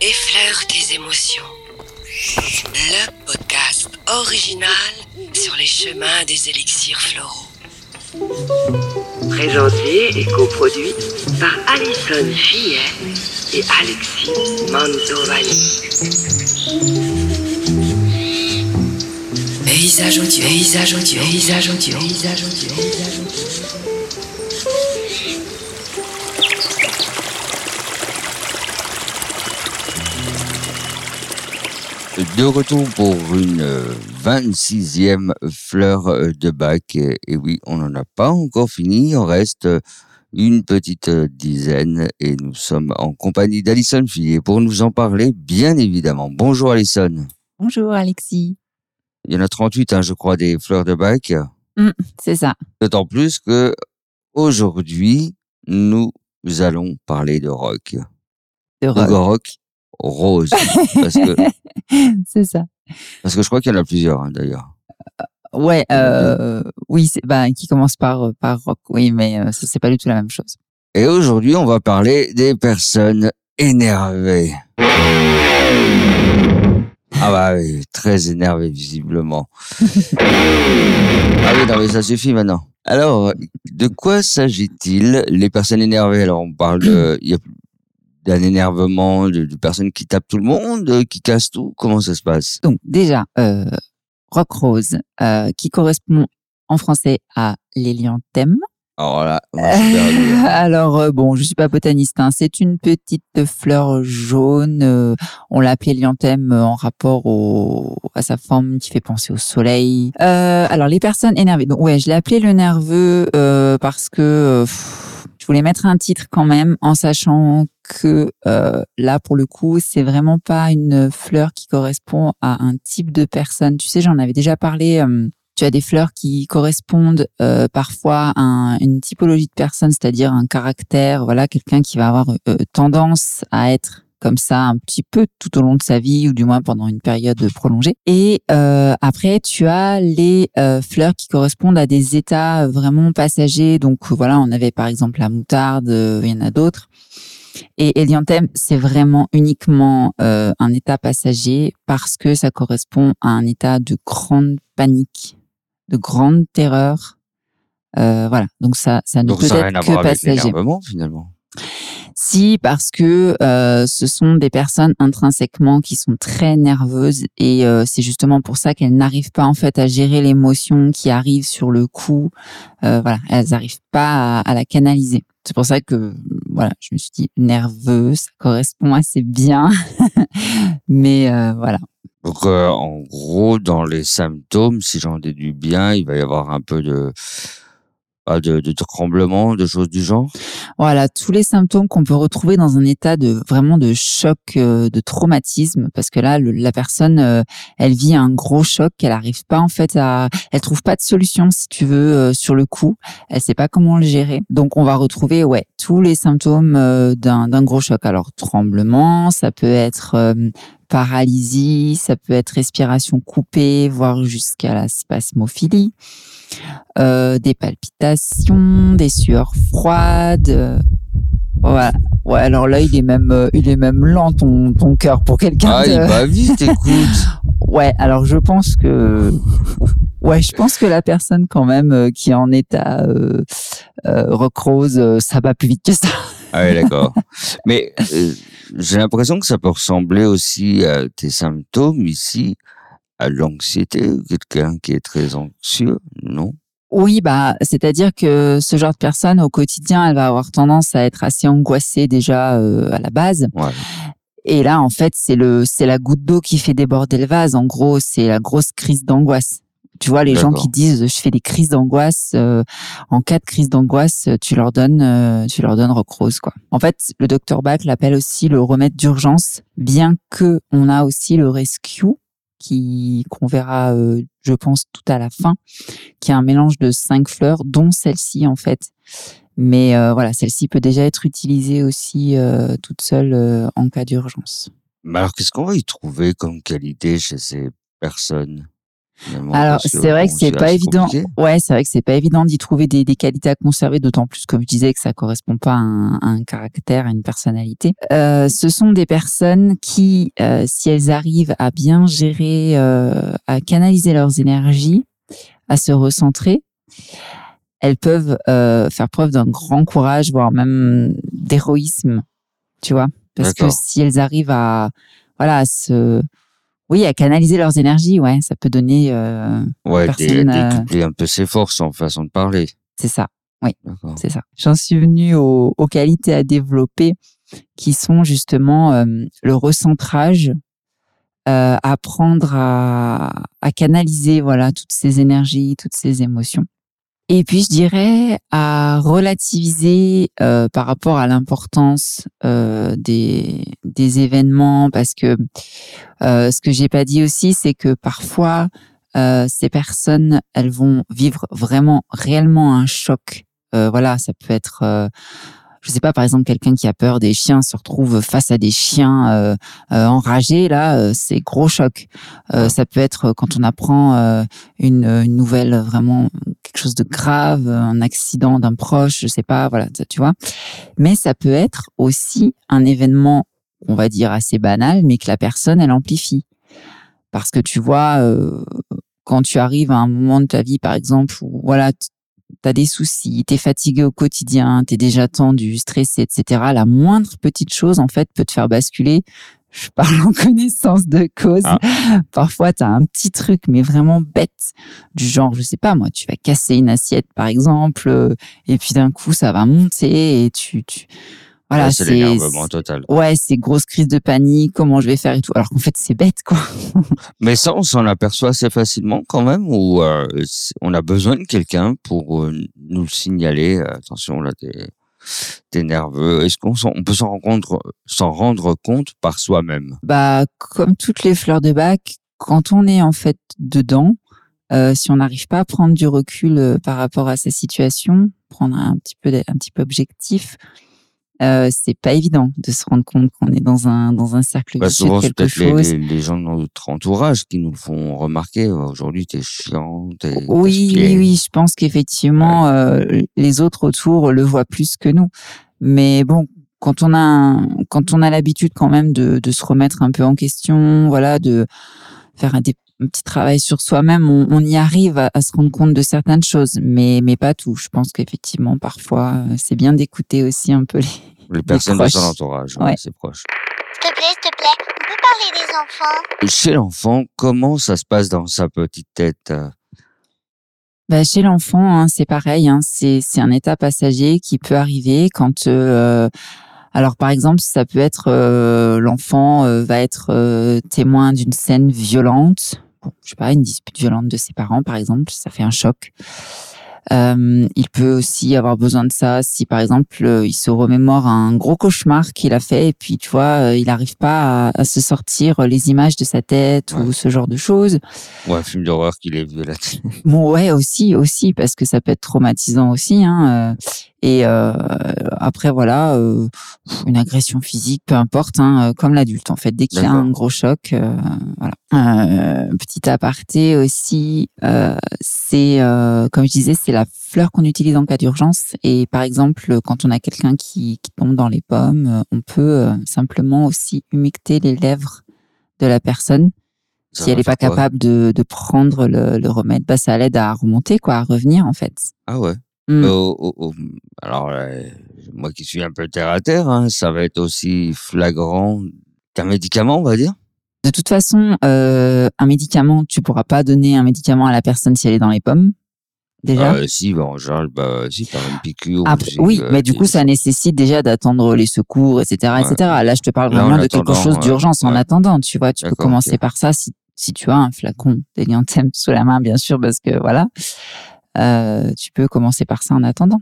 Effleure tes émotions. Le podcast original sur les chemins des élixirs floraux. Présenté et coproduit par Alison Fillet et Alexis Mantovani. Paysage audio, paysage audio, paysage audio, paysage audio, paysage audio. De retour pour une euh, 26e fleur euh, de bac. Et, oui, on n'en a pas encore fini. Il en reste euh, une petite euh, dizaine et nous sommes en compagnie d'Alison Fillet pour nous en parler, bien évidemment. Bonjour Alison. Bonjour Alexis. Il y en a 38, hein, je crois, des fleurs de bac. C'est ça. D'autant plus que aujourd'hui, nous allons parler de rock. De De rock. Rose. parce, que, c'est ça. parce que je crois qu'il y en a plusieurs, hein, d'ailleurs. Ouais, euh, oui, c'est bah, qui commence par par rock. Oui, mais euh, c'est pas du tout la même chose. Et aujourd'hui, on va parler des personnes énervées. Ah bah oui, très énervées visiblement. ah oui, non mais ça suffit maintenant. Alors, de quoi s'agit-il Les personnes énervées, alors on parle de, il y a d'un énervement, de, de personnes qui tapent tout le monde, euh, qui cassent tout. Comment ça se passe? Donc déjà, euh, rock rose, euh, qui correspond en français à l'hélianthème. Alors là. Alors euh, bon, je suis pas botaniste. Hein. C'est une petite fleur jaune. euh, on l'appelle hélianthème euh, en rapport au, à sa forme qui fait penser au soleil. Euh, alors les personnes énervées. Donc ouais, je l'ai appelé le nerveux euh, parce que euh, pff, je voulais mettre un titre quand même en sachant que euh, là pour le coup c'est vraiment pas une fleur qui correspond à un type de personne. Tu sais, j'en avais déjà parlé. euh, tu as des fleurs qui correspondent euh, parfois à un- une typologie de personne, c'est-à-dire un caractère, voilà, quelqu'un qui va avoir euh, tendance à être comme ça un petit peu tout au long de sa vie ou du moins pendant une période prolongée. Et euh, après, tu as les euh, fleurs qui correspondent à des états vraiment passagers. Donc voilà, on avait par exemple la moutarde, il y en a d'autres. Et Elianthem, c'est vraiment uniquement euh, un état passager parce que ça correspond à un état de grande panique, de grande terreur. Euh, voilà, donc ça, ça ne Donc peut ça être que passager. finalement. Si, parce que euh, ce sont des personnes intrinsèquement qui sont très nerveuses et euh, c'est justement pour ça qu'elles n'arrivent pas en fait à gérer l'émotion qui arrive sur le coup. Euh, voilà, elles n'arrivent pas à, à la canaliser. C'est pour ça que voilà, je me suis dit nerveux, ça correspond assez bien. Mais euh, voilà. Donc, euh, en gros, dans les symptômes, si j'en déduis bien, il va y avoir un peu de, de, de tremblement, de choses du genre? Voilà, tous les symptômes qu'on peut retrouver dans un état de vraiment de choc, euh, de traumatisme, parce que là, le- la personne, euh, elle vit un gros choc, elle arrive pas en fait à, elle trouve pas de solution si tu veux euh, sur le coup, elle sait pas comment le gérer. Donc on va retrouver ouais tous les symptômes d'un d'un gros choc. Alors tremblement, ça peut être euh, paralysie, ça peut être respiration coupée, voire jusqu'à la spasmophilie euh, des palpitations, des sueurs froides. euh, Voilà. Ouais, alors là, il est même, euh, il est même lent ton, ton cœur pour quelqu'un. Ah, de- il va vite, écoute. Ouais, alors je pense que, ouais, je pense que la personne quand même qui est en état euh, euh, rock rose, euh, ça va plus vite que ça. Ah oui, d'accord. Mais euh, j'ai l'impression que ça peut ressembler aussi à tes symptômes ici, à l'anxiété, quelqu'un qui est très anxieux, non? Oui, bah, c'est-à-dire que ce genre de personne au quotidien, elle va avoir tendance à être assez angoissée déjà euh, à la base. Ouais. Et là, en fait, c'est le, c'est la goutte d'eau qui fait déborder le vase. En gros, c'est la grosse crise d'angoisse. Tu vois, les gens qui disent je fais des crises d'angoisse, euh, en cas de crise d'angoisse, tu leur donnes, euh, tu leur donnes Rock Rose, quoi. En fait, le docteur Bach l'appelle aussi le remède d'urgence, bien que on a aussi le rescue qui qu'on verra, euh, je pense, tout à la fin, qui est un mélange de cinq fleurs, dont celle-ci en fait. Mais euh, voilà, celle-ci peut déjà être utilisée aussi euh, toute seule en cas d'urgence. Mais alors, qu'est-ce qu'on va y trouver comme qualité chez ces personnes? Alors, c'est vrai que c'est pas évident. Ouais, c'est vrai que c'est pas évident d'y trouver des, des qualités à conserver, d'autant plus, comme je disais, que ça correspond pas à un, à un caractère, à une personnalité. Euh, ce sont des personnes qui, euh, si elles arrivent à bien gérer, euh, à canaliser leurs énergies, à se recentrer, elles peuvent euh, faire preuve d'un grand courage, voire même d'héroïsme, tu vois. Parce que si elles arrivent à, voilà, à se, oui, à canaliser leurs énergies, ouais, ça peut donner, euh, Ouais, dé- personne, euh, un peu ses forces en façon de parler. c'est ça. D'accord. C'est ça. J'en suis venue aux, aux qualités à développer qui sont justement euh, le recentrage, euh, apprendre à, à canaliser voilà toutes ces énergies, toutes ces émotions. Et puis je dirais à relativiser euh, par rapport à l'importance euh, des, des événements parce que euh, ce que j'ai pas dit aussi c'est que parfois euh, ces personnes elles vont vivre vraiment réellement un choc euh, voilà, ça peut être, euh, je sais pas, par exemple, quelqu'un qui a peur des chiens se retrouve face à des chiens euh, euh, enragés, là, euh, c'est gros choc. Euh, ça peut être quand on apprend euh, une, une nouvelle vraiment de grave, un accident d'un proche, je sais pas, voilà, tu vois. Mais ça peut être aussi un événement, on va dire assez banal, mais que la personne elle amplifie, parce que tu vois. euh, quand tu arrives à un moment de ta vie, par exemple, où voilà, tu as des soucis, tu es fatigué au quotidien, tu es déjà tendu, stressé, etc. La moindre petite chose, en fait, peut te faire basculer. Je parle en connaissance de cause. Ah. Parfois, tu as un petit truc, mais vraiment bête, du genre, je sais pas, moi, tu vas casser une assiette, par exemple, euh, et puis d'un coup, ça va monter et tu... tu... Voilà, Ouais, c'est l'énervement total. Ouais, c'est grosse crise de panique, comment je vais faire et tout. Alors qu'en fait, c'est bête, quoi. Mais ça, on s'en aperçoit assez facilement quand même, ou euh, on a besoin de quelqu'un pour euh, nous le signaler. euh, Attention, là, t'es t'es nerveux. Est-ce qu'on peut s'en rendre, s'en rendre compte par soi-même? Bah, comme toutes les fleurs de bac, quand on est en fait dedans, euh, si on n'arrive pas à prendre du recul euh, par rapport à sa situation, prendre un petit peu, un petit peu objectif, euh, c'est pas évident de se rendre compte qu'on est dans un dans un cercle bah, de Souvent, c'est quelque les, chose. les, les gens de notre entourage qui nous font remarquer. Aujourd'hui, t'es chiant, t'es Oui, oui, oui. Je pense qu'effectivement, euh, les autres autour le voient plus que nous. Mais bon, quand on a, un- quand on a l'habitude quand même de, de se remettre un peu en question, voilà, de faire un, des- un petit travail sur soi-même, on, on y arrive à, à se rendre compte de certaines choses, mais mais pas tout. Je pense qu'effectivement, parfois, euh, c'est bien d'écouter aussi un peu les. Les personnes de son proches. entourage, ouais, Ouais. c'est proche. S'il te plaît, s'il te plaît, on peut parler des enfants? Chez l'enfant, comment ça se passe dans sa petite tête euh? Bah, chez l'enfant, hein, c'est pareil. Hein, c'est c'est un état passager qui peut arriver quand. euh, alors, par exemple, ça peut être euh, l'enfant euh, va être euh, témoin d'une scène violente. Je sais pas, une dispute violente de ses parents, par exemple, ça fait un choc. Euh, il peut aussi avoir besoin de ça si, par exemple, euh, il se remémore un gros cauchemar qu'il a fait et puis, tu vois, euh, il n'arrive pas à, à se sortir les images de sa tête ou Ouais. ce genre de choses. Ou un film d'horreur qu'il ait vu télé. Bon, ouais, aussi, aussi, parce que ça peut être traumatisant aussi. Hein, et euh, après, voilà, euh, une agression physique, peu importe, hein, euh, comme l'adulte, en fait. Dès qu'il y a un gros choc, euh, voilà. Euh, petit aparté aussi, euh, c'est, euh, comme je disais, c'est la fleur qu'on utilise en cas d'urgence. Et par exemple, quand on a quelqu'un qui, qui tombe dans les pommes, on peut simplement aussi humecter les lèvres de la personne Ça si elle n'est pas capable de, de prendre le, le remède, bah, ça l'aide à remonter, quoi, à revenir, en fait. Ah ouais. Mm. Euh, oh, oh, alors, euh, moi qui suis un peu terre à terre, hein, ça va être aussi flagrant qu'un médicament, on va dire. De toute façon, euh, un médicament, tu pourras pas donner un médicament à la personne si elle est dans les pommes, déjà. Euh, si, bah, en général, bah, si par une piqûre. ou Après, si, oui, euh, mais du coup, ça nécécite déjà d'attendre les secours, etc., Ouais. etc. Là, je te parle Là, en vraiment de quelque attendant, chose ouais, d'urgence en ouais. attendant, tu vois. Tu peux D'accord, commencer ok. par ça si, si tu as un flacon d'élianthème sous la main, bien sûr, parce que voilà. Euh, tu peux commencer par ça en attendant.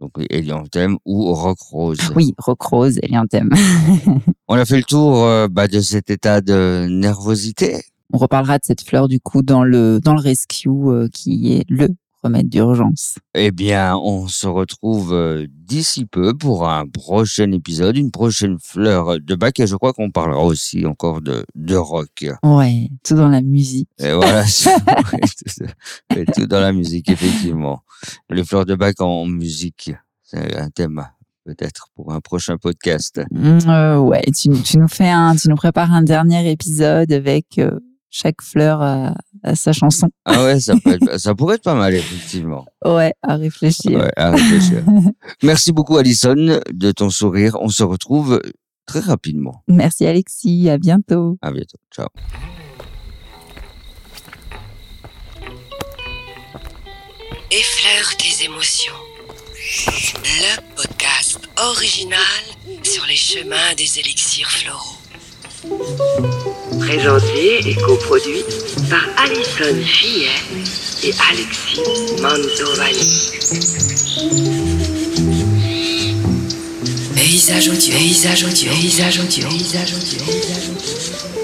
Donc, hélianthème ou rock rose? Oui, roc rose, élianthème. On a fait le tour euh, bah, de cet état de nervosité. On reparlera de cette fleur du coup dans le dans le rescue euh, qui est le remède d'urgence. Eh bien, on se retrouve euh, d'ici peu pour un prochain épisode, une prochaine fleur de bac. Et je crois qu'on parlera aussi encore de, de rock. Ouais, tout dans la musique. Et voilà, tout, dans la musique, effectivement. Les fleurs de bac en musique, c'est un thème peut-être pour un prochain podcast. Mm, euh, ouais, tu, tu nous fais un, tu nous prépares un dernier épisode avec euh, chaque fleur à sa chanson. Ah ouais, ça, peut être- ça pourrait être pas mal, effectivement. Ouais, à réfléchir. Ouais, à réfléchir. Merci beaucoup, Alison, de ton sourire. On se retrouve très rapidement. Merci Alexis, à bientôt. À bientôt. Ciao. Effleure tes émotions. Le podcast original sur les chemins des élixirs floraux. Présenté et coproduit par Alison Fillet et Alexis Mantovani. Paysage audio, paysage audio, paysage audio, paysage audio.